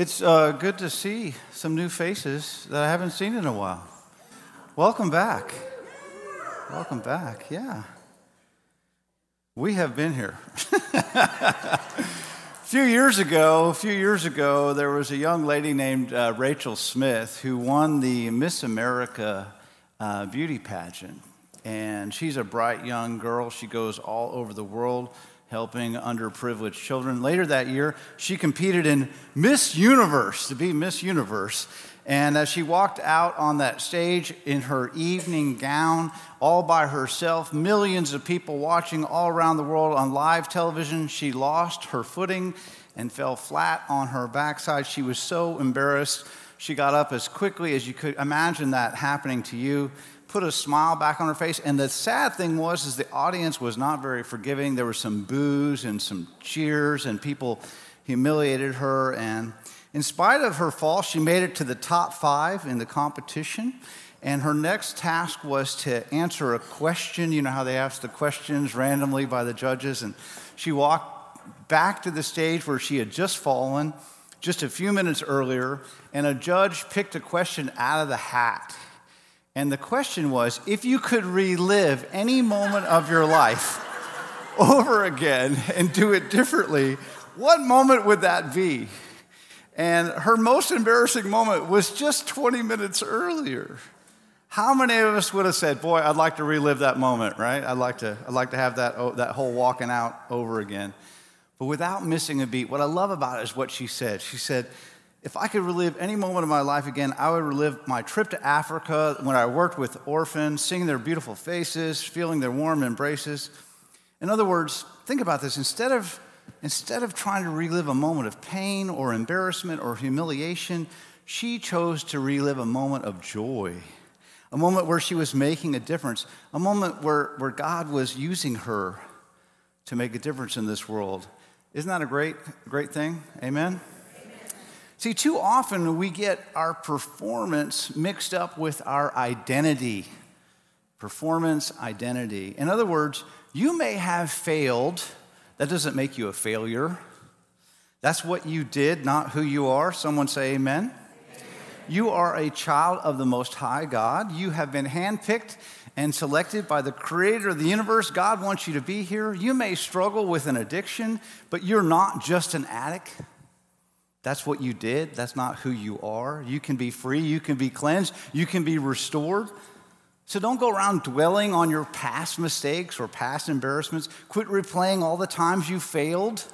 It's uh, good to see some new faces that I haven't seen in a while. Welcome back. Welcome back, yeah. We have been here. a few years ago, a few years ago, there was a young lady named uh, Rachel Smith who won the Miss America uh, beauty pageant. And she's a bright young girl. She goes all over the world helping underprivileged children. Later that year, she competed in Miss Universe to be Miss Universe. And as she walked out on that stage in her evening gown, all by herself, millions of people watching all around the world on live television, she lost her footing and fell flat on her backside. She was so embarrassed. She got up as quickly as you could imagine that happening to you put a smile back on her face. And the sad thing was, is the audience was not very forgiving. There were some boos and some cheers, and people humiliated her. And in spite of her fall, she made it to the top five in the competition. And her next task was to answer a question. You know how they ask the questions randomly by the judges. And she walked back to the stage where she had just fallen just a few minutes earlier, and a judge picked a question out of the hat. And the question was if you could relive any moment of your life over again and do it differently, what moment would that be? And her most embarrassing moment was just 20 minutes earlier. How many of us would have said, Boy, I'd like to relive that moment, right? I'd like to, I'd like to have that, oh, that whole walking out over again. But without missing a beat, what I love about it is what she said. She said, if I could relive any moment of my life again, I would relive my trip to Africa when I worked with orphans, seeing their beautiful faces, feeling their warm embraces. In other words, think about this. Instead of, instead of trying to relive a moment of pain or embarrassment or humiliation, she chose to relive a moment of joy, a moment where she was making a difference, a moment where, where God was using her to make a difference in this world. Isn't that a great, great thing? Amen? See, too often we get our performance mixed up with our identity. Performance, identity. In other words, you may have failed. That doesn't make you a failure. That's what you did, not who you are. Someone say amen. amen. You are a child of the Most High God. You have been handpicked and selected by the creator of the universe. God wants you to be here. You may struggle with an addiction, but you're not just an addict. That's what you did. That's not who you are. You can be free. You can be cleansed. You can be restored. So don't go around dwelling on your past mistakes or past embarrassments. Quit replaying all the times you failed,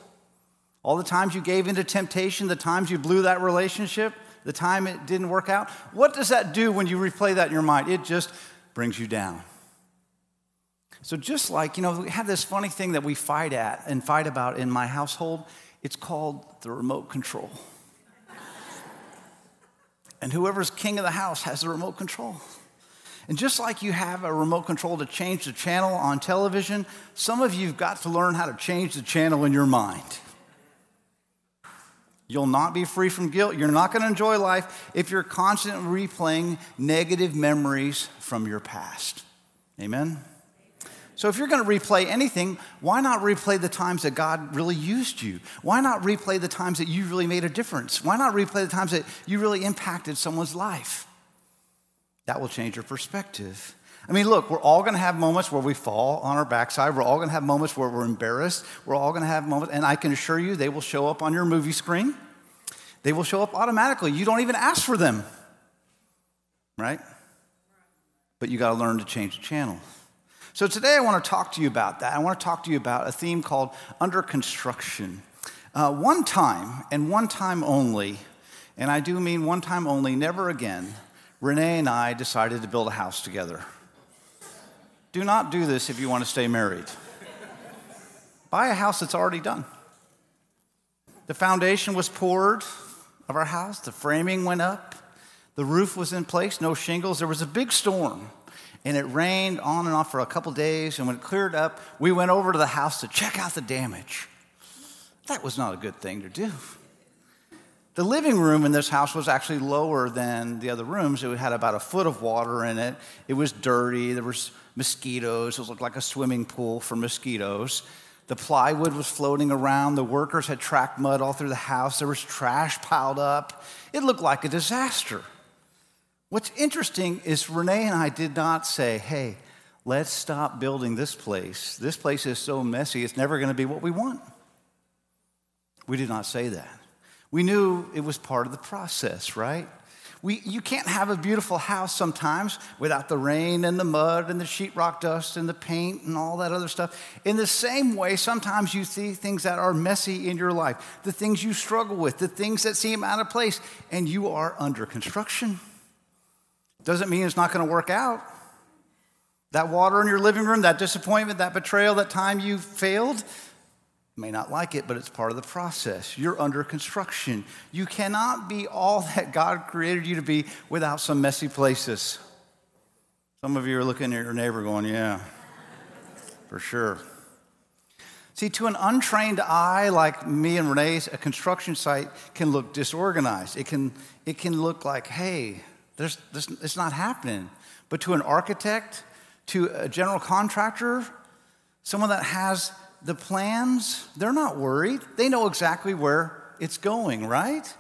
all the times you gave into temptation, the times you blew that relationship, the time it didn't work out. What does that do when you replay that in your mind? It just brings you down. So, just like, you know, we have this funny thing that we fight at and fight about in my household. It's called the remote control. and whoever's king of the house has the remote control. And just like you have a remote control to change the channel on television, some of you have got to learn how to change the channel in your mind. You'll not be free from guilt. You're not going to enjoy life if you're constantly replaying negative memories from your past. Amen? So if you're going to replay anything, why not replay the times that God really used you? Why not replay the times that you really made a difference? Why not replay the times that you really impacted someone's life? That will change your perspective. I mean, look, we're all going to have moments where we fall on our backside. We're all going to have moments where we're embarrassed. We're all going to have moments, and I can assure you they will show up on your movie screen. They will show up automatically. You don't even ask for them, right? But you got to learn to change the channel. So today I want to talk to you about that. I want to talk to you about a theme called under construction. Uh, one time, and one time only, and I do mean one time only, never again, Renee and I decided to build a house together. Do not do this if you want to stay married. Buy a house that's already done. The foundation was poured of our house, the framing went up, the roof was in place, no shingles. There was a big storm and it rained on and off for a couple days. And when it cleared up, we went over to the house to check out the damage. That was not a good thing to do. The living room in this house was actually lower than the other rooms. It had about a foot of water in it. It was dirty. There was mosquitoes. It looked like a swimming pool for mosquitoes. The plywood was floating around. The workers had tracked mud all through the house. There was trash piled up. It looked like a disaster. What's interesting is Renee and I did not say, hey, let's stop building this place. This place is so messy, it's never going to be what we want. We did not say that. We knew it was part of the process, right? We, you can't have a beautiful house sometimes without the rain and the mud and the sheetrock dust and the paint and all that other stuff. In the same way, sometimes you see things that are messy in your life, the things you struggle with, the things that seem out of place, and you are under construction. Doesn't mean it's not going to work out. That water in your living room, that disappointment, that betrayal, that time you failed, may not like it, but it's part of the process. You're under construction. You cannot be all that God created you to be without some messy places. Some of you are looking at your neighbor going, Yeah, for sure. See, to an untrained eye like me and Renee's, a construction site can look disorganized. It can, it can look like, hey, there's, there's, it's not happening. But to an architect, to a general contractor, someone that has the plans, they're not worried. They know exactly where it's going, right?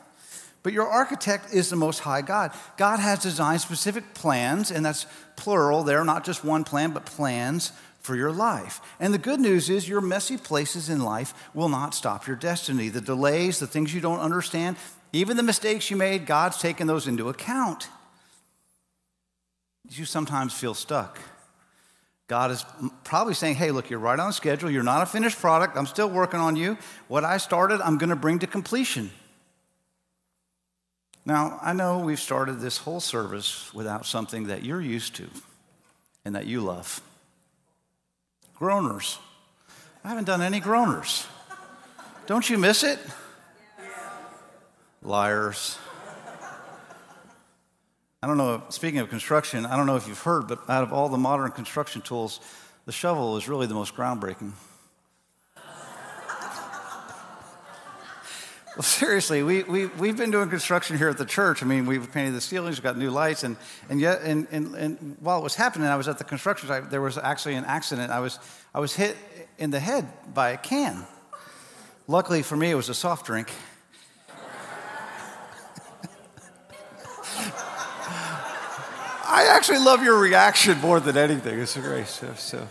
But your architect is the Most High God. God has designed specific plans, and that's plural there, not just one plan, but plans for your life. And the good news is your messy places in life will not stop your destiny. The delays, the things you don't understand, even the mistakes you made, God's taken those into account. You sometimes feel stuck. God is probably saying, hey, look, you're right on schedule. You're not a finished product. I'm still working on you. What I started, I'm going to bring to completion. Now, I know we've started this whole service without something that you're used to and that you love groaners. I haven't done any groaners. Don't you miss it? Liars. I don't know, speaking of construction, I don't know if you've heard, but out of all the modern construction tools, the shovel is really the most groundbreaking. well, seriously, we, we, we've been doing construction here at the church. I mean, we've painted the ceilings, we've got new lights, and, and yet, and, and, and while it was happening, I was at the construction site, there was actually an accident. I was, I was hit in the head by a can. Luckily for me, it was a soft drink. I actually love your reaction more than anything. It's a great. So, so,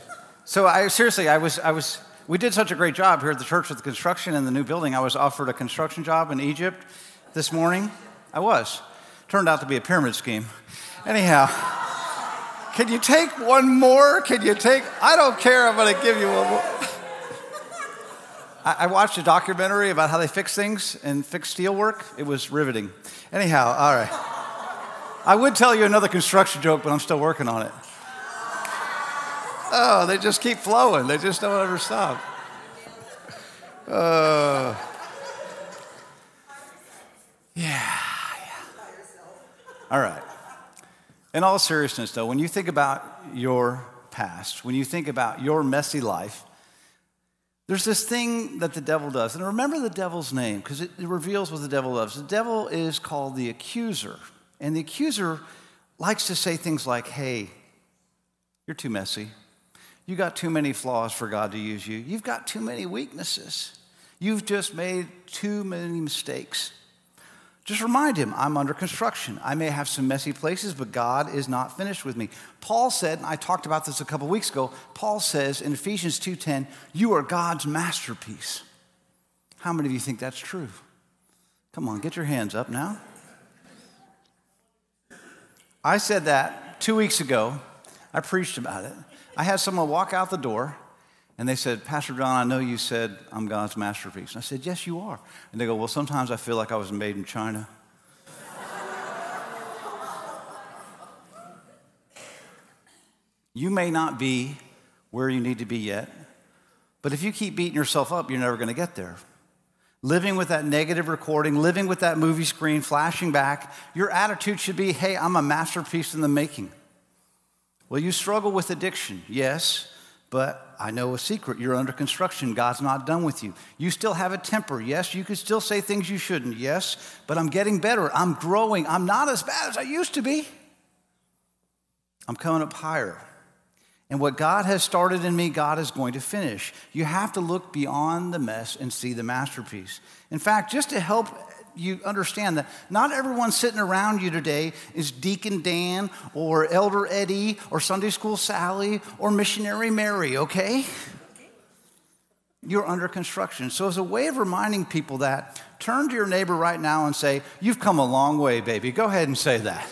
so I seriously, I was, I was, we did such a great job here at the church with the construction and the new building. I was offered a construction job in Egypt this morning. I was. Turned out to be a pyramid scheme. Anyhow, can you take one more? Can you take, I don't care, I'm going to give you one more. I watched a documentary about how they fix things and fix steel work. It was riveting. Anyhow, all right. I would tell you another construction joke, but I'm still working on it. Oh, they just keep flowing. They just don't ever stop. Uh, yeah, yeah. All right. In all seriousness, though, when you think about your past, when you think about your messy life, there's this thing that the devil does. And remember the devil's name because it, reveals what the devil does. The devil is called the accuser. And the accuser likes to say things like, hey, you're too messy. You got too many flaws for God to use you. You've got too many weaknesses. You've just made too many mistakes. Just remind him, I'm under construction. I may have some messy places, but God is not finished with me. Paul said, and I talked about this a couple weeks ago, Paul says in Ephesians 2:10, you are God's masterpiece. How many of you think that's true? Come on, get your hands up now. I said that two weeks ago. I preached about it. I had someone walk out the door and they said, Pastor John, I know you said I'm God's masterpiece. And I said, Yes, you are. And they go, Well, sometimes I feel like I was made in China. you may not be where you need to be yet, but if you keep beating yourself up, you're never going to get there living with that negative recording, living with that movie screen flashing back, your attitude should be hey, I'm a masterpiece in the making. Well, you struggle with addiction, yes, but I know a secret. You're under construction. God's not done with you. You still have a temper, yes. You can still say things you shouldn't, yes, but I'm getting better. I'm growing. I'm not as bad as I used to be. I'm coming up higher. And what God has started in me, God is going to finish. You have to look beyond the mess and see the masterpiece. In fact, just to help you understand that not everyone sitting around you today is Deacon Dan or Elder Eddie or Sunday School Sally or Missionary Mary, okay? You're under construction. So, as a way of reminding people that, turn to your neighbor right now and say, You've come a long way, baby. Go ahead and say that.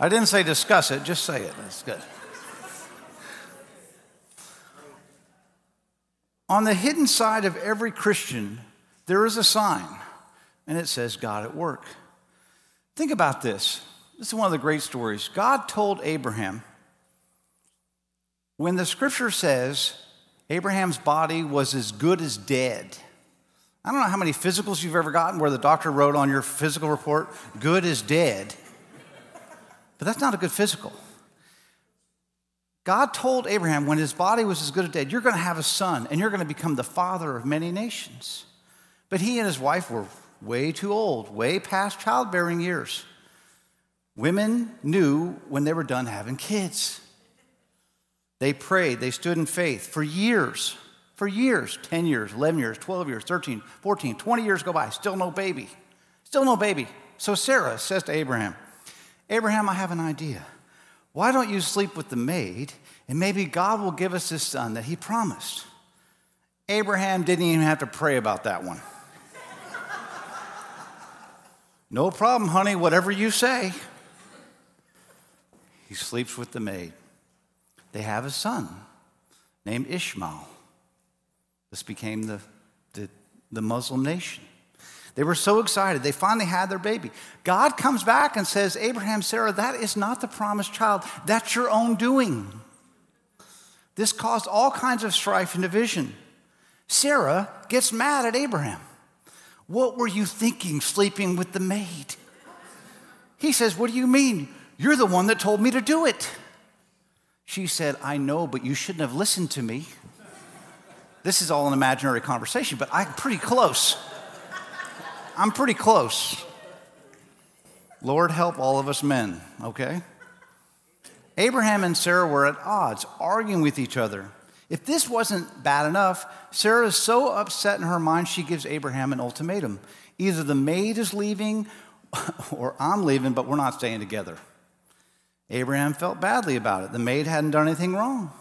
I didn't say discuss it, just say it. That's good. On the hidden side of every Christian, there is a sign, and it says God at work. Think about this. This is one of the great stories. God told Abraham, when the scripture says Abraham's body was as good as dead, I don't know how many physicals you've ever gotten where the doctor wrote on your physical report, good as dead. But that's not a good physical. God told Abraham when his body was as good as dead, you're going to have a son and you're going to become the father of many nations. But he and his wife were way too old, way past childbearing years. Women knew when they were done having kids. They prayed, they stood in faith for years, for years 10 years, 11 years, 12 years, 13, 14, 20 years go by, still no baby, still no baby. So Sarah says to Abraham, Abraham, I have an idea. Why don't you sleep with the maid and maybe God will give us this son that he promised? Abraham didn't even have to pray about that one. no problem, honey, whatever you say. He sleeps with the maid. They have a son named Ishmael. This became the, the, the Muslim nation. They were so excited. They finally had their baby. God comes back and says, Abraham, Sarah, that is not the promised child. That's your own doing. This caused all kinds of strife and division. Sarah gets mad at Abraham. What were you thinking sleeping with the maid? He says, What do you mean? You're the one that told me to do it. She said, I know, but you shouldn't have listened to me. This is all an imaginary conversation, but I'm pretty close. I'm pretty close. Lord help all of us men, okay? Abraham and Sarah were at odds, arguing with each other. If this wasn't bad enough, Sarah is so upset in her mind, she gives Abraham an ultimatum. Either the maid is leaving or I'm leaving, but we're not staying together. Abraham felt badly about it. The maid hadn't done anything wrong.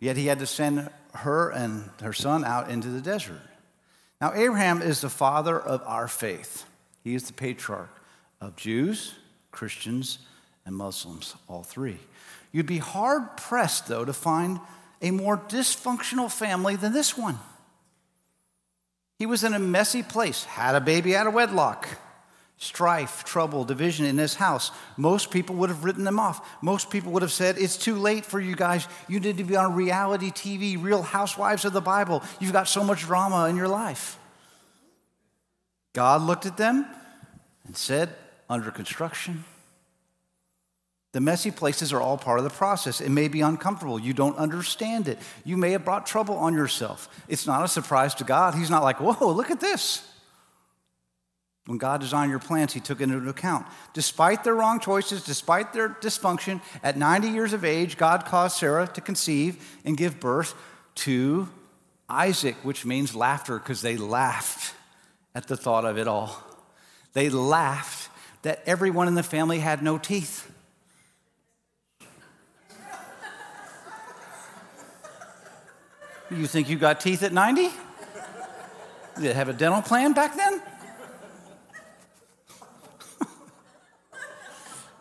Yet he had to send her and her son out into the desert. Now, Abraham is the father of our faith. He is the patriarch of Jews, Christians, and Muslims, all three. You'd be hard pressed, though, to find a more dysfunctional family than this one. He was in a messy place, had a baby out of wedlock, strife, trouble, division in this house. Most people would have written them off. Most people would have said, It's too late for you guys. You need to be on reality TV, real housewives of the Bible. You've got so much drama in your life. God looked at them and said, Under construction. The messy places are all part of the process. It may be uncomfortable. You don't understand it. You may have brought trouble on yourself. It's not a surprise to God. He's not like, whoa, look at this. When God designed your plans, He took into account. Despite their wrong choices, despite their dysfunction, at 90 years of age, God caused Sarah to conceive and give birth to Isaac, which means laughter, because they laughed at the thought of it all. They laughed that everyone in the family had no teeth. You think you got teeth at 90? Did they have a dental plan back then?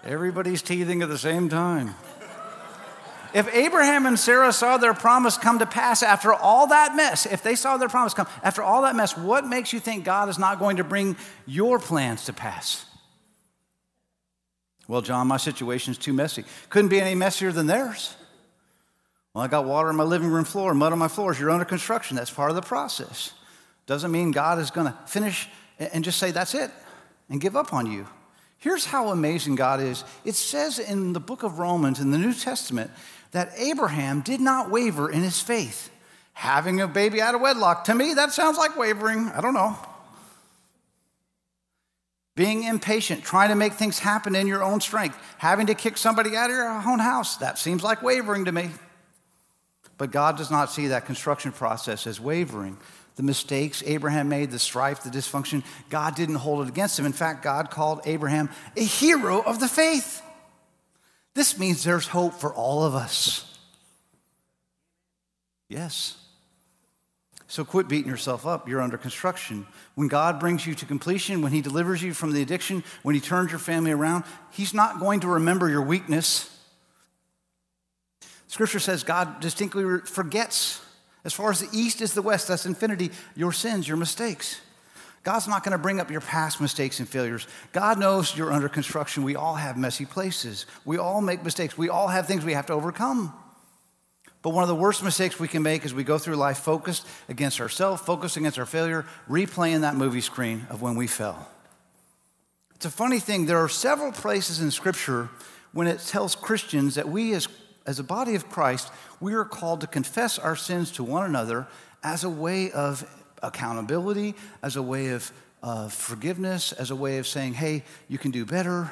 Everybody's teething at the same time. If Abraham and Sarah saw their promise come to pass after all that mess, if they saw their promise come after all that mess, what makes you think God is not going to bring your plans to pass? Well, John, my situation's too messy. Couldn't be any messier than theirs. Well, I got water on my living room floor, mud on my floors. You're under construction. That's part of the process. Doesn't mean God is going to finish and just say, that's it, and give up on you. Here's how amazing God is. It says in the book of Romans in the New Testament that Abraham did not waver in his faith. Having a baby out of wedlock, to me, that sounds like wavering. I don't know. being impatient, trying to make things happen in your own strength, having to kick somebody out of your own house. That seems like wavering to me. But God does not see that construction process as wavering. The mistakes Abraham made, the strife, the dysfunction, God didn't hold it against him. In fact, God called Abraham a hero of the faith. This means there's hope for all of us. Yes. So quit beating yourself up. You're under construction. When God brings you to completion, when He delivers you from the addiction, when He turns your family around, He's not going to remember your weakness. Scripture says God distinctly forgets. As far as the east is the west, that's infinity, your sins, your mistakes. God's not going to bring up your past mistakes and failures. God knows you're under construction. We all have messy places. We all make mistakes. We all have things we have to overcome. But one of the worst mistakes we can make is we go through life focused against ourselves, focused against our failure, replaying that movie screen of when we fell. It's a funny thing. There are several places in Scripture when it tells Christians that we, as, as a body of Christ, we are called to confess our sins to one another as a way of accountability, as a way of uh, forgiveness, as a way of saying, hey, you can do better.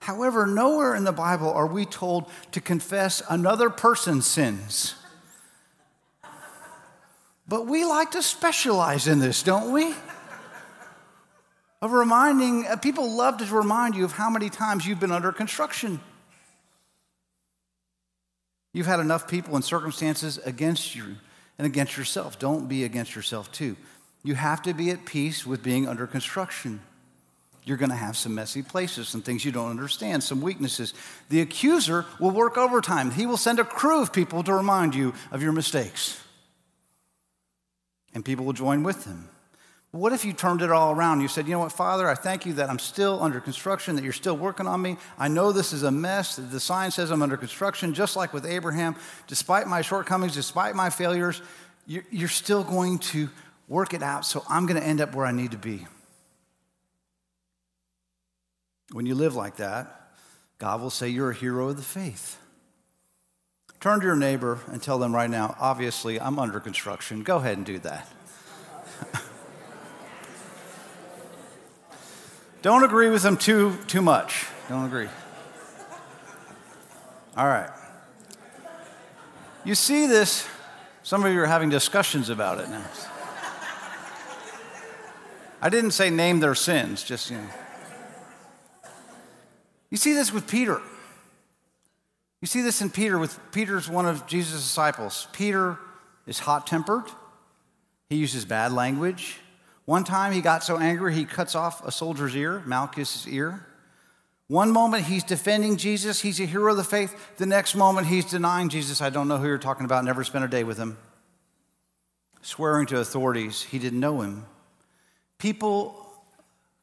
However, nowhere in the Bible are we told to confess another person's sins. But we like to specialize in this, don't we? Of reminding, uh, people love to remind you of how many times you've been under construction. You've had enough people and circumstances against you and against yourself. Don't be against yourself, too. You have to be at peace with being under construction you're going to have some messy places, some things you don't understand, some weaknesses. The accuser will work overtime. He will send a crew of people to remind you of your mistakes. And people will join with him. What if you turned it all around? You said, You know what, Father, I thank you that I'm still under construction, that you're still working on me. I know this is a mess. The sign says I'm under construction, just like with Abraham. Despite my shortcomings, despite my failures, you're still going to work it out, so I'm going to end up where I need to be. When you live like that, God will say you're a hero of the faith. Turn to your neighbor and tell them right now, obviously, I'm under construction. Go ahead and do that. Don't agree with them too, too much. Don't agree. All right. You see this, some of you are having discussions about it now. I didn't say name their sins, just, you know. You see this with Peter. You see this in Peter with Peter's one of Jesus' disciples. Peter is hot tempered. He uses bad language. One time he got so angry he cuts off a soldier's ear, Malchus' ear. One moment he's defending Jesus, he's a hero of the faith. The next moment he's denying Jesus. I don't know who you're talking about, never spent a day with him. Swearing to authorities, he didn't know him. People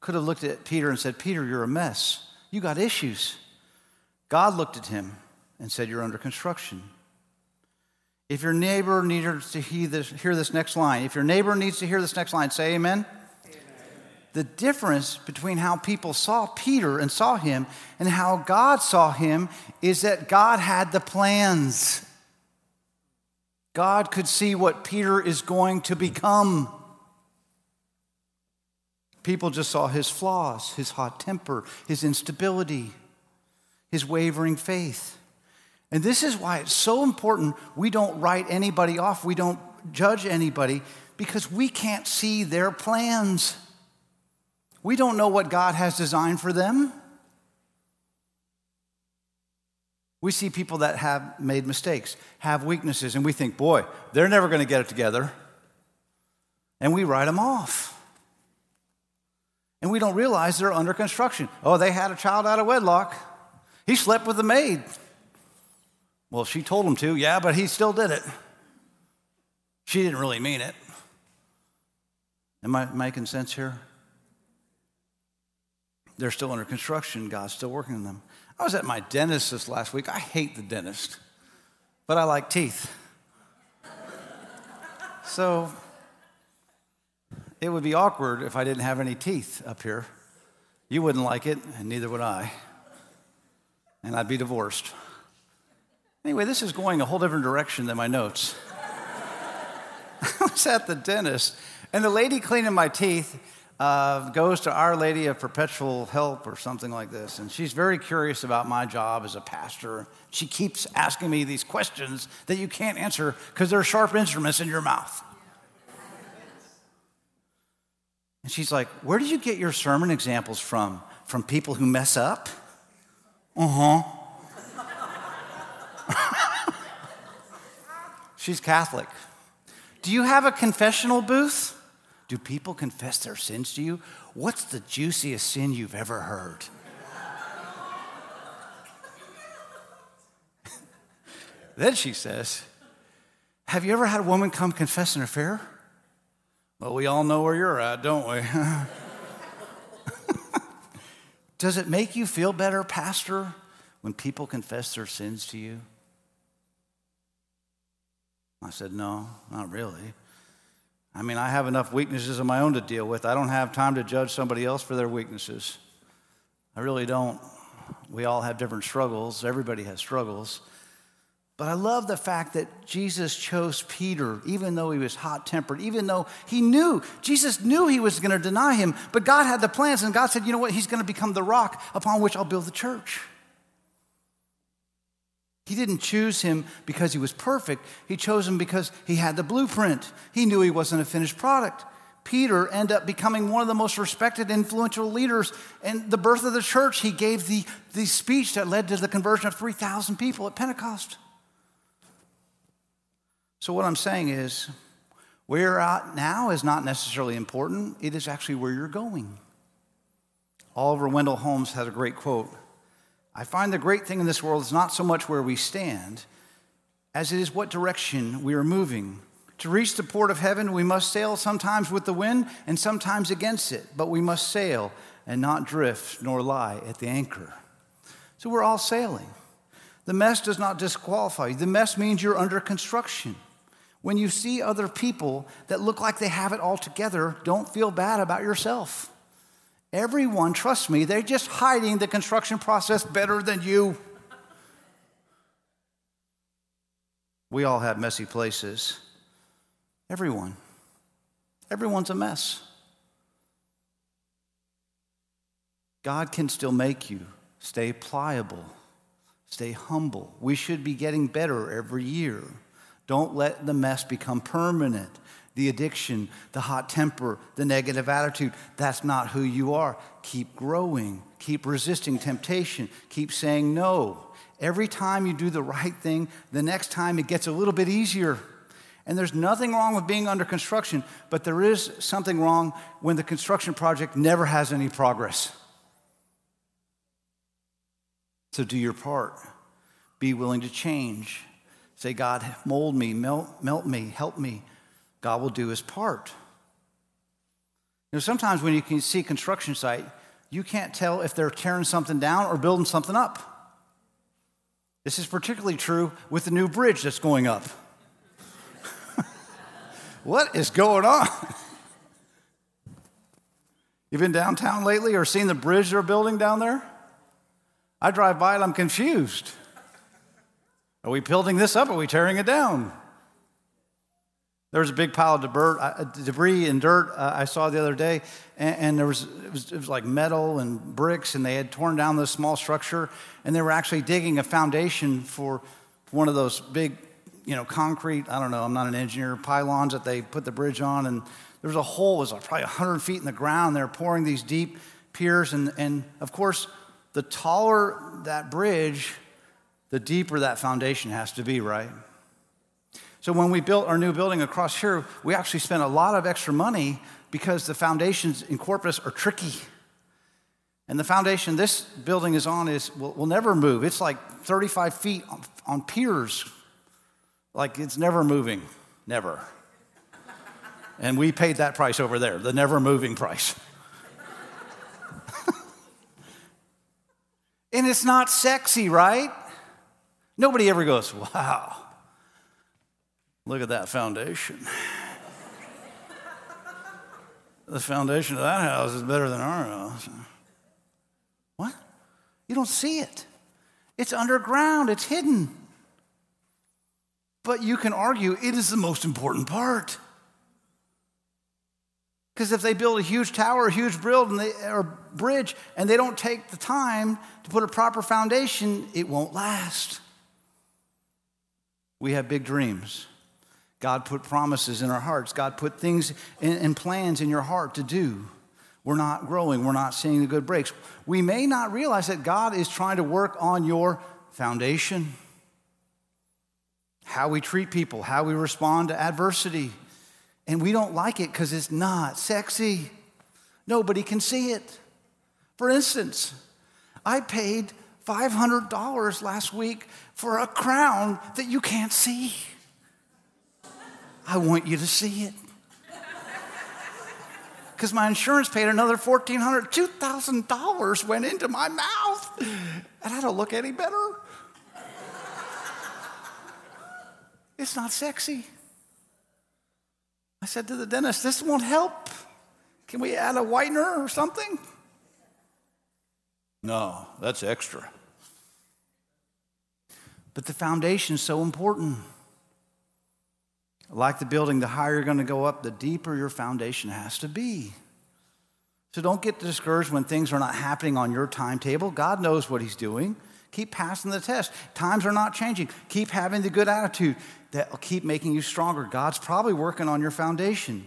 could have looked at Peter and said, Peter, you're a mess. You got issues. God looked at him and said, You're under construction. If your neighbor needs to hear this, hear this next line, if your neighbor needs to hear this next line, say amen. amen. The difference between how people saw Peter and saw him and how God saw him is that God had the plans. God could see what Peter is going to become. People just saw his flaws, his hot temper, his instability, his wavering faith. And this is why it's so important we don't write anybody off, we don't judge anybody, because we can't see their plans. We don't know what God has designed for them. We see people that have made mistakes, have weaknesses, and we think, boy, they're never going to get it together. And we write them off. And we don't realize they're under construction. Oh, they had a child out of wedlock. He slept with the maid. Well, she told him to, yeah, but he still did it. She didn't really mean it. Am I making sense here? They're still under construction. God's still working on them. I was at my dentist this last week. I hate the dentist, but I like teeth. So it would be awkward if I didn't have any teeth up here. You wouldn't like it, and neither would I. And I'd be divorced. Anyway, this is going a whole different direction than my notes. I was at the dentist, and the lady cleaning my teeth uh, goes to Our Lady of Perpetual Help or something like this. And she's very curious about my job as a pastor. She keeps asking me these questions that you can't answer because they're sharp instruments in your mouth. And she's like, Where did you get your sermon examples from? From people who mess up? Uh huh. She's Catholic. Do you have a confessional booth? Do people confess their sins to you? What's the juiciest sin you've ever heard? then she says, Have you ever had a woman come confess an affair? Well, we all know where you're at, don't we? Does it make you feel better, Pastor, when people confess their sins to you? I said, No, not really. I mean, I have enough weaknesses of my own to deal with. I don't have time to judge somebody else for their weaknesses. I really don't. We all have different struggles, everybody has struggles. But I love the fact that Jesus chose Peter, even though he was hot tempered, even though he knew, Jesus knew he was going to deny him, but God had the plans, and God said, you know what? He's going to become the rock upon which I'll build the church. He didn't choose him because he was perfect. He chose him because he had the blueprint. He knew he wasn't a finished product. Peter ended up becoming one of the most respected, influential leaders in the birth of the church. He gave the, the speech that led to the conversion of 3,000 people at Pentecost. So, what I'm saying is, where you're at now is not necessarily important, it is actually where you're going. Oliver Wendell Holmes has a great quote I find the great thing in this world is not so much where we stand as it is what direction we are moving. To reach the port of heaven, we must sail sometimes with the wind and sometimes against it, but we must sail and not drift nor lie at the anchor. So we're all sailing. The mess does not disqualify you, the mess means you're under construction. When you see other people that look like they have it all together, don't feel bad about yourself. Everyone, trust me, they're just hiding the construction process better than you. We all have messy places. Everyone. Everyone's a mess. God can still make you stay pliable, stay humble. We should be getting better every year. Don't let the mess become permanent the addiction, the hot temper, the negative attitude. That's not who you are. Keep growing, keep resisting temptation, keep saying no. Every time you do the right thing, the next time it gets a little bit easier. And there's nothing wrong with being under construction, but there is something wrong when the construction project never has any progress. So do your part. Be willing to change. Say, God, mold me, melt, melt me, help me. God will do his part. You know, sometimes when you can see a construction site, you can't tell if they're tearing something down or building something up. This is particularly true with the new bridge that's going up. what is going on? You've been downtown lately or seen the bridge they're building down there? I drive by and I'm confused. Are we building this up or are we tearing it down? There was a big pile of debris, uh, debris and dirt uh, I saw the other day, and, and there was it, was it was like metal and bricks, and they had torn down this small structure, and they were actually digging a foundation for one of those big, you know, concrete. I don't know. I'm not an engineer. Pylons that they put the bridge on, and there was a hole. It was probably 100 feet in the ground. They're pouring these deep piers, and and of course, the taller that bridge, the deeper that foundation has to be, right? So when we built our new building across here, we actually spent a lot of extra money because the foundations in Corpus are tricky. And the foundation this building is on is will, will never move. It's like 35 feet on, on piers. Like it's never moving. Never. and we paid that price over there, the never moving price. and it's not sexy, right? Nobody ever goes, wow. Look at that foundation. the foundation of that house is better than our house. What? You don't see it. It's underground, it's hidden. But you can argue it is the most important part. Because if they build a huge tower, a huge they, or bridge, and they don't take the time to put a proper foundation, it won't last. We have big dreams. God put promises in our hearts. God put things and plans in your heart to do. We're not growing. We're not seeing the good breaks. We may not realize that God is trying to work on your foundation. How we treat people, how we respond to adversity. And we don't like it because it's not sexy. Nobody can see it. For instance, I paid $500 last week for a crown that you can't see. I want you to see it. Because my insurance paid another $1,400, $2,000 went into my mouth, and I don't look any better. It's not sexy. I said to the dentist, This won't help. Can we add a whitener or something? No, that's extra. But the foundation is so important. Like the building, the higher you're going to go up, the deeper your foundation has to be. So don't get discouraged when things are not happening on your timetable. God knows what He's doing. Keep passing the test. Times are not changing. Keep having the good attitude that will keep making you stronger. God's probably working on your foundation.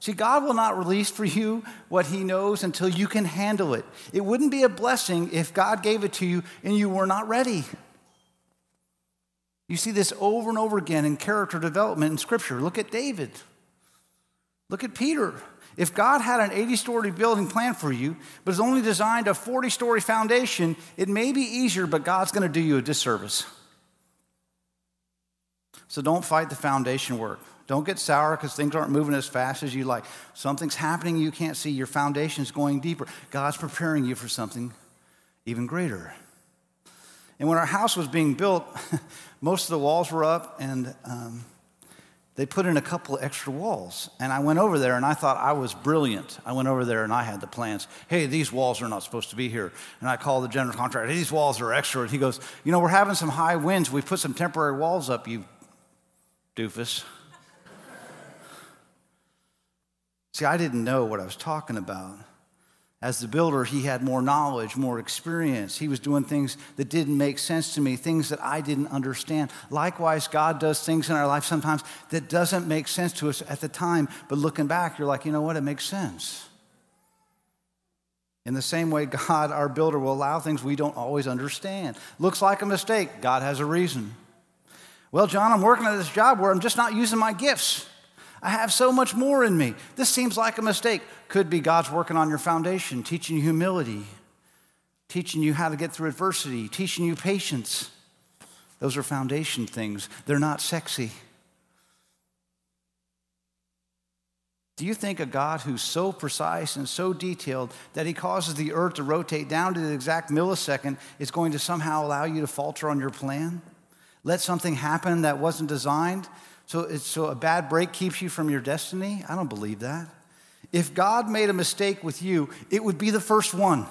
See, God will not release for you what He knows until you can handle it. It wouldn't be a blessing if God gave it to you and you were not ready. You see this over and over again in character development in Scripture. Look at David. Look at Peter. If God had an 80 story building plan for you, but has only designed a 40 story foundation, it may be easier, but God's going to do you a disservice. So don't fight the foundation work. Don't get sour because things aren't moving as fast as you like. Something's happening you can't see. Your foundation is going deeper. God's preparing you for something even greater. And when our house was being built, most of the walls were up, and um, they put in a couple extra walls. And I went over there and I thought I was brilliant. I went over there and I had the plans. Hey, these walls are not supposed to be here. And I called the general contractor, these walls are extra. And he goes, You know, we're having some high winds. We put some temporary walls up, you doofus. See, I didn't know what I was talking about. As the builder, he had more knowledge, more experience. He was doing things that didn't make sense to me, things that I didn't understand. Likewise, God does things in our life sometimes that doesn't make sense to us at the time, but looking back, you're like, you know what? It makes sense. In the same way, God, our builder, will allow things we don't always understand. Looks like a mistake. God has a reason. Well, John, I'm working at this job where I'm just not using my gifts. I have so much more in me. This seems like a mistake. Could be God's working on your foundation, teaching you humility, teaching you how to get through adversity, teaching you patience. Those are foundation things. They're not sexy. Do you think a God who's so precise and so detailed that he causes the earth to rotate down to the exact millisecond is going to somehow allow you to falter on your plan? Let something happen that wasn't designed? So, so a bad break keeps you from your destiny? I don't believe that. If God made a mistake with you, it would be the first one.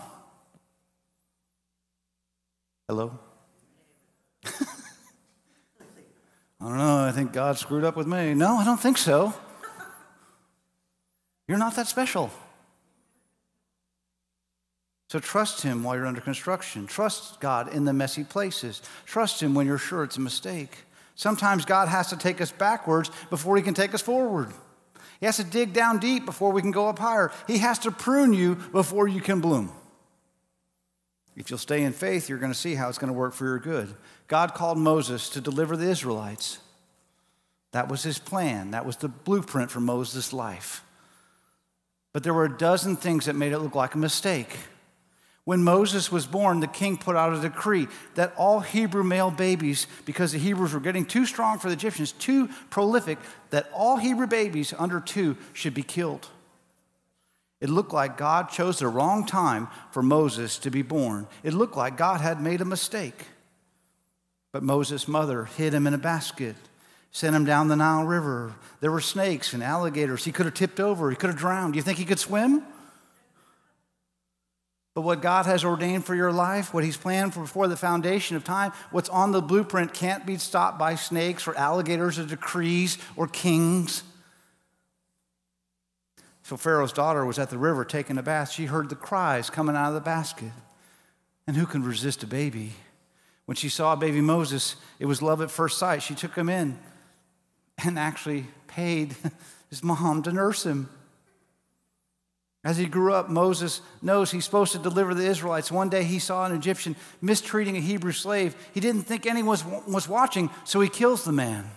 Hello? I don't know. I think God screwed up with me. No, I don't think so. You're not that special. So trust Him while you're under construction. Trust God in the messy places. Trust Him when you're sure it's a mistake. Sometimes God has to take us backwards before He can take us forward. He has to dig down deep before we can go up higher. He has to prune you before you can bloom. If you'll stay in faith, you're going to see how it's going to work for your good. God called Moses to deliver the Israelites. That was his plan, that was the blueprint for Moses' life. But there were a dozen things that made it look like a mistake. When Moses was born, the king put out a decree that all Hebrew male babies, because the Hebrews were getting too strong for the Egyptians, too prolific, that all Hebrew babies under two should be killed. It looked like God chose the wrong time for Moses to be born. It looked like God had made a mistake. But Moses' mother hid him in a basket, sent him down the Nile River. There were snakes and alligators. He could have tipped over, he could have drowned. Do you think he could swim? But what God has ordained for your life, what He's planned for before the foundation of time, what's on the blueprint can't be stopped by snakes or alligators or decrees or kings. So Pharaoh's daughter was at the river taking a bath. She heard the cries coming out of the basket. And who can resist a baby? When she saw baby Moses, it was love at first sight. She took him in and actually paid his mom to nurse him. As he grew up, Moses knows he's supposed to deliver the Israelites. One day he saw an Egyptian mistreating a Hebrew slave. He didn't think anyone was watching, so he kills the man.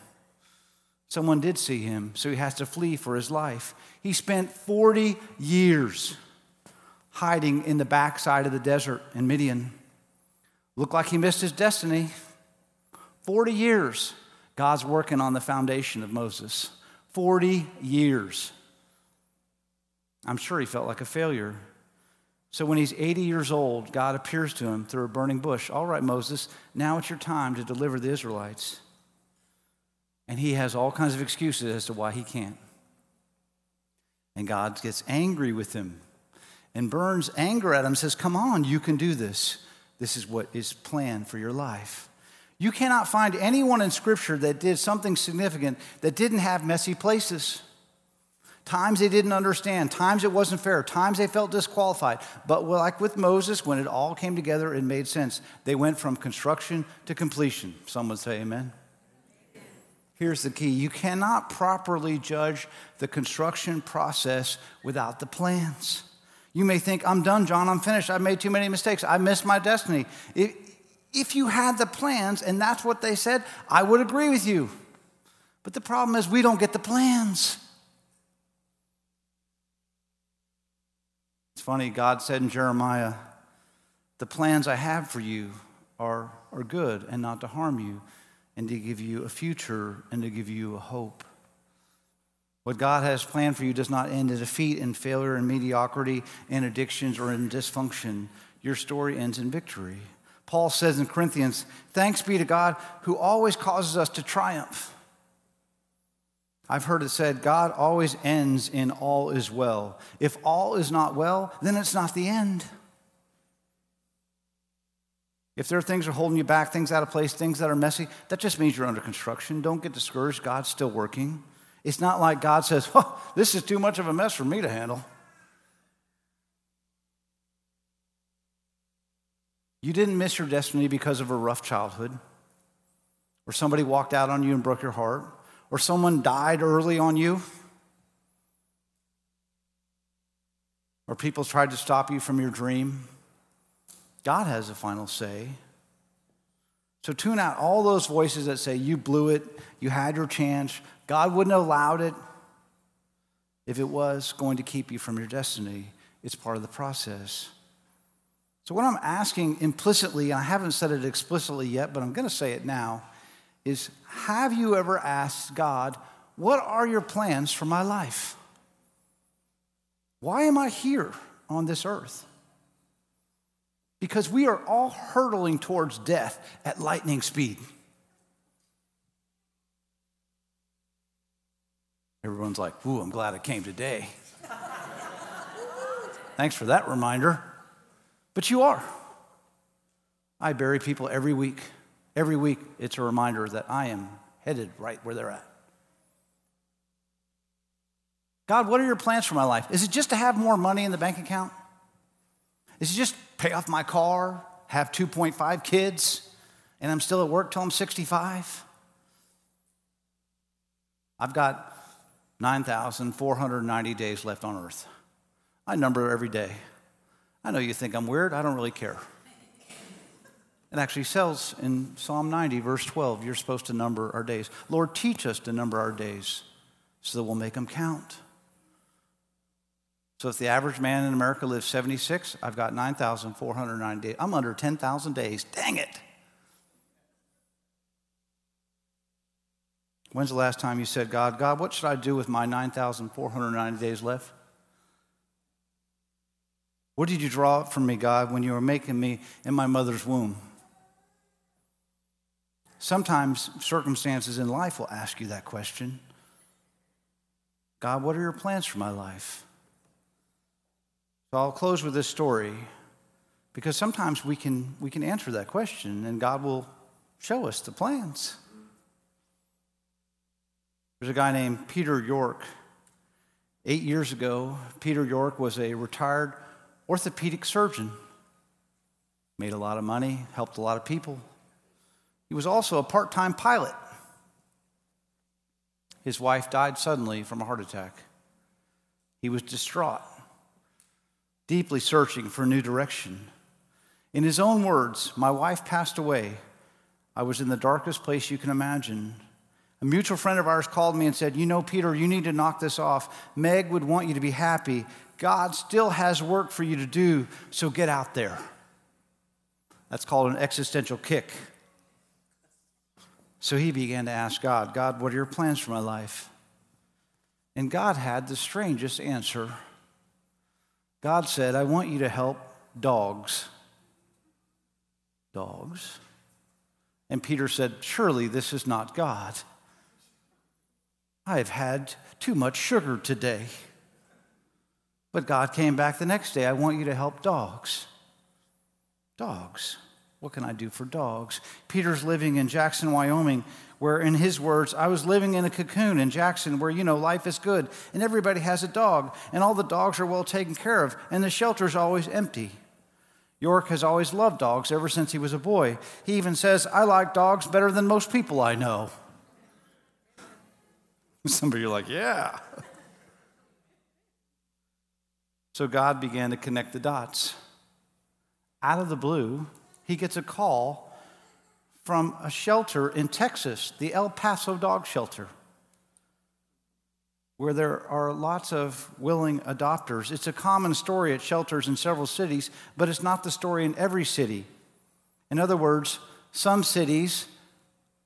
Someone did see him, so he has to flee for his life. He spent 40 years hiding in the backside of the desert in Midian. Looked like he missed his destiny. 40 years, God's working on the foundation of Moses. 40 years. I'm sure he felt like a failure. So when he's 80 years old, God appears to him through a burning bush. All right, Moses, now it's your time to deliver the Israelites. And he has all kinds of excuses as to why he can't. And God gets angry with him and burns anger at him, says, Come on, you can do this. This is what is planned for your life. You cannot find anyone in Scripture that did something significant that didn't have messy places. Times they didn't understand, times it wasn't fair, times they felt disqualified. But like with Moses, when it all came together, it made sense. They went from construction to completion. Some would say amen. Here's the key you cannot properly judge the construction process without the plans. You may think, I'm done, John, I'm finished. I've made too many mistakes. I missed my destiny. If you had the plans and that's what they said, I would agree with you. But the problem is, we don't get the plans. Funny, God said in Jeremiah, The plans I have for you are, are good and not to harm you and to give you a future and to give you a hope. What God has planned for you does not end in defeat and failure and mediocrity and addictions or in dysfunction. Your story ends in victory. Paul says in Corinthians, Thanks be to God who always causes us to triumph. I've heard it said, God always ends in all is well. If all is not well, then it's not the end. If there are things that are holding you back, things out of place, things that are messy, that just means you're under construction. Don't get discouraged. God's still working. It's not like God says, oh, this is too much of a mess for me to handle. You didn't miss your destiny because of a rough childhood, or somebody walked out on you and broke your heart, or someone died early on you, or people tried to stop you from your dream. God has the final say. So tune out all those voices that say, you blew it, you had your chance. God wouldn't have allowed it if it was going to keep you from your destiny. It's part of the process. So, what I'm asking implicitly, I haven't said it explicitly yet, but I'm going to say it now, is have you ever asked God, what are your plans for my life? Why am I here on this earth? because we are all hurtling towards death at lightning speed. Everyone's like, Ooh, I'm glad I came today. Thanks for that reminder. But you are. I bury people every week. Every week, it's a reminder that I am headed right where they're at. God, what are your plans for my life? Is it just to have more money in the bank account? Is it just pay off my car, have 2.5 kids, and I'm still at work till I'm 65? I've got 9,490 days left on earth. I number every day. I know you think I'm weird, I don't really care. It actually says in Psalm 90, verse 12, you're supposed to number our days. Lord, teach us to number our days so that we'll make them count. So if the average man in America lives 76, I've got 9,490 days. I'm under 10,000 days. Dang it. When's the last time you said, God, God, what should I do with my 9,490 days left? What did you draw from me, God, when you were making me in my mother's womb? Sometimes circumstances in life will ask you that question God, what are your plans for my life? So I'll close with this story because sometimes we can, we can answer that question and God will show us the plans. There's a guy named Peter Rork. Eight years ago, Peter Rork was a retired orthopedic surgeon. Made a lot of money, helped a lot of people. He was also a part time pilot. His wife died suddenly from a heart attack. He was distraught, deeply searching for a new direction. In his own words, my wife passed away. I was in the darkest place you can imagine. A mutual friend of ours called me and said, You know, Peter, you need to knock this off. Meg would want you to be happy. God still has work for you to do, so get out there. That's called an existential kick. So he began to ask God, God, what are your plans for my life? And God had the strangest answer. God said, I want you to help dogs. Dogs. And Peter said, Surely this is not God. I've had too much sugar today. But God came back the next day. I want you to help dogs. Dogs. What can I do for dogs? Peter's living in Jackson, Wyoming, where, in his words, I was living in a cocoon in Jackson where, you know, life is good and everybody has a dog and all the dogs are well taken care of and the shelter's always empty. Rork has always loved dogs ever since he was a boy. He even says, I like dogs better than most people I know. Some of you are like, yeah. So God began to connect the dots. Out of the blue, he gets a call from a shelter in Texas, the El Paso Dog Shelter, where there are lots of willing adopters. It's a common story at shelters in several cities, but it's not the story in every city. In other words, some cities,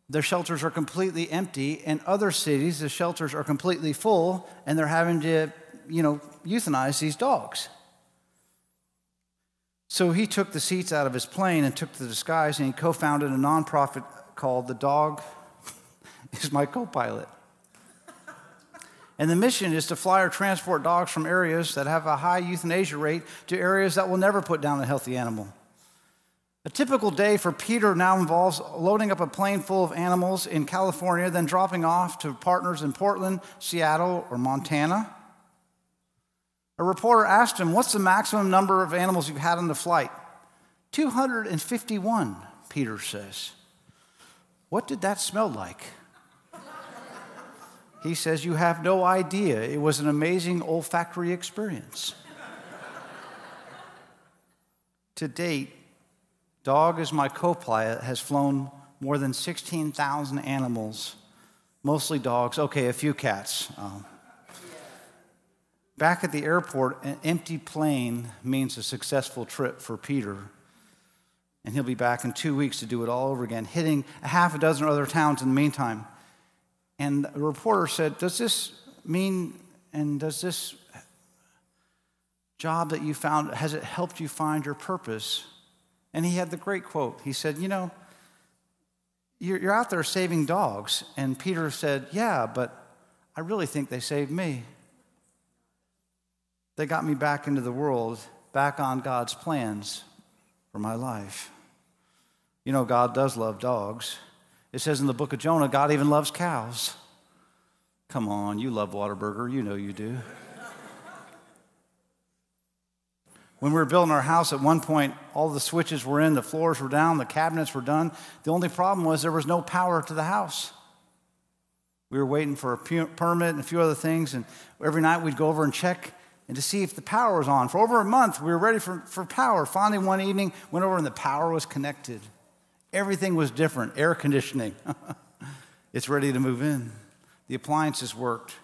their shelters are completely empty, and other cities, the shelters are completely full, and they're having to, you know, euthanize these dogs. So he took the seats out of his plane and took the disguise and he co founded a nonprofit called The Dog is My Co pilot. And the mission is to fly or transport dogs from areas that have a high euthanasia rate to areas that will never put down a healthy animal. A typical day for Peter now involves loading up a plane full of animals in California, then dropping off to partners in Portland, Seattle, or Montana. A reporter asked him, What's the maximum number of animals you've had on the flight? 251, Peter says. What did that smell like? He says, You have no idea. It was an amazing olfactory experience. to date, Dog is my co pilot, has flown more than 16,000 animals, mostly dogs, okay, a few cats. Um, Back at the airport, an empty plane means a successful trip for Peter. And he'll be back in two weeks to do it all over again, hitting a half a dozen other towns in the meantime. And the reporter said, Does this mean, and does this job that you found, has it helped you find your purpose? And he had the great quote. He said, You know, you're out there saving dogs. And Peter said, Yeah, but I really think they saved me. They got me back into the world, back on God's plans for my life. You know, God does love dogs. It says in the book of Jonah, God even loves cows. Come on, you love Whataburger. You know you do. When we were building our house, at one point, all the switches were in, the floors were down, the cabinets were done. The only problem was there was no power to the house. We were waiting for a permit and a few other things, and every night we'd go over and check and to see if the power was on. For over a month, we were ready for, for power. Finally, one evening, went over and the power was connected. Everything was different air conditioning. it's ready to move in. The appliances worked.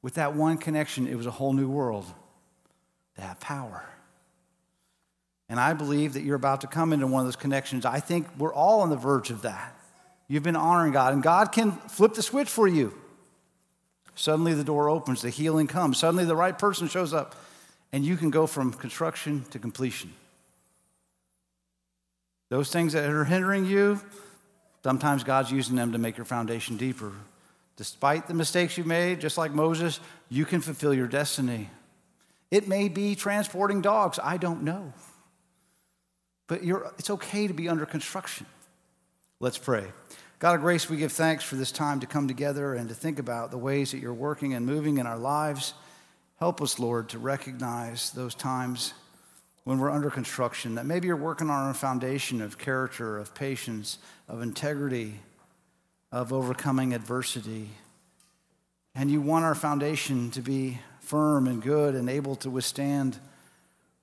With that one connection, it was a whole new world to have power. And I believe that you're about to come into one of those connections. I think we're all on the verge of that. You've been honoring God, and God can flip the switch for you. Suddenly the door opens, the healing comes. Suddenly the right person shows up, and you can go from construction to completion. Those things that are hindering you, sometimes God's using them to make your foundation deeper. Despite the mistakes you made, just like Moses, you can fulfill your destiny. It may be transporting dogs, I don't know. But it's okay to be under construction. Let's pray. God of grace, we give thanks for this time to come together and to think about the ways that you're working and moving in our lives. Help us, Lord, to recognize those times when we're under construction, that maybe you're working on a foundation of character, of patience, of integrity, of overcoming adversity. And you want our foundation to be firm and good and able to withstand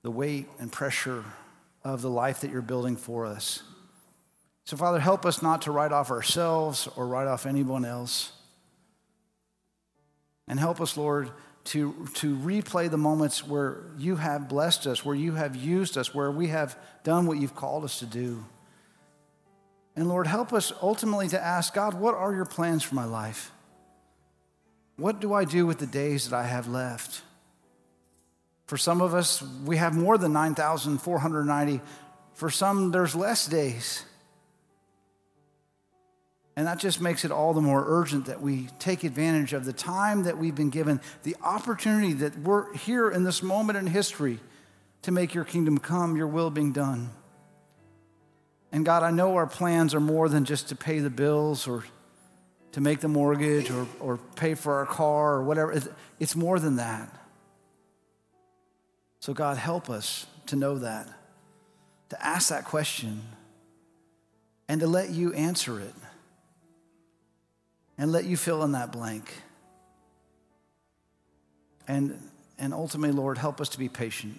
the weight and pressure of the life that you're building for us. So, Father, help us not to write off ourselves or write off anyone else. And help us, Lord, to, to replay the moments where you have blessed us, where you have used us, where we have done what you've called us to do. And Lord, help us ultimately to ask God, what are your plans for my life? What do I do with the days that I have left? For some of us, we have more than 9,490. For some, there's less days. And that just makes it all the more urgent that we take advantage of the time that we've been given, the opportunity that we're here in this moment in history to make your kingdom come, your will being done. And God, I know our plans are more than just to pay the bills or to make the mortgage or, or pay for our car or whatever. It's more than that. So, God, help us to know that, to ask that question, and to let you answer it, and let you fill in that blank. And, and ultimately, Lord, help us to be patient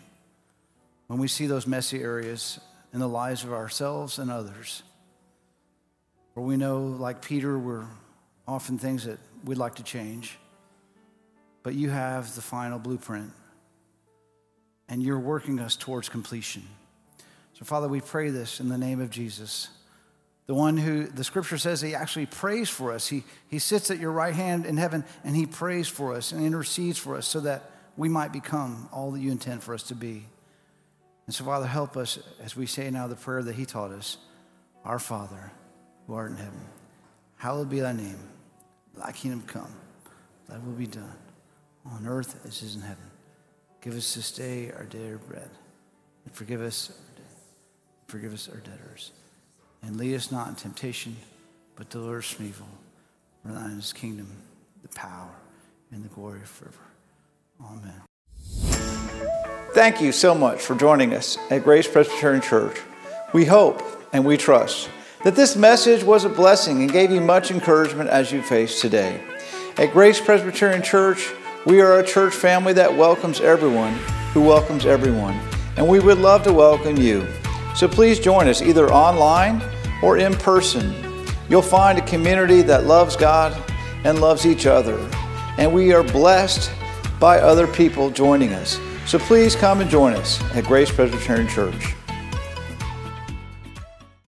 when we see those messy areas in the lives of ourselves and others. Where we know, like Peter, we're often things that we'd like to change, but you have the final blueprint and you're working us towards completion. So, Father, we pray this in the name of Jesus. The one who the scripture says he actually prays for us. He, he sits at your right hand in heaven and he prays for us and intercedes for us so that we might become all that you intend for us to be. And so, Father, help us as we say now the prayer that he taught us Our Father, who art in heaven, hallowed be thy name. Thy kingdom come, thy will be done on earth as it is in heaven. Give us this day our daily bread, and forgive us, forgive us our debtors, and lead us not in temptation, but deliver us from evil. For thine is kingdom, the power, and the glory forever. Amen. Thank you so much for joining us at Grace Presbyterian Church. We hope and we trust that this message was a blessing and gave you much encouragement as you face today. At Grace Presbyterian Church, we are a church family that welcomes everyone who welcomes everyone, and we would love to welcome you. So please join us either online or in person. You'll find a community that loves God and loves each other, and we are blessed by other people joining us. So please come and join us at Grace Presbyterian Church.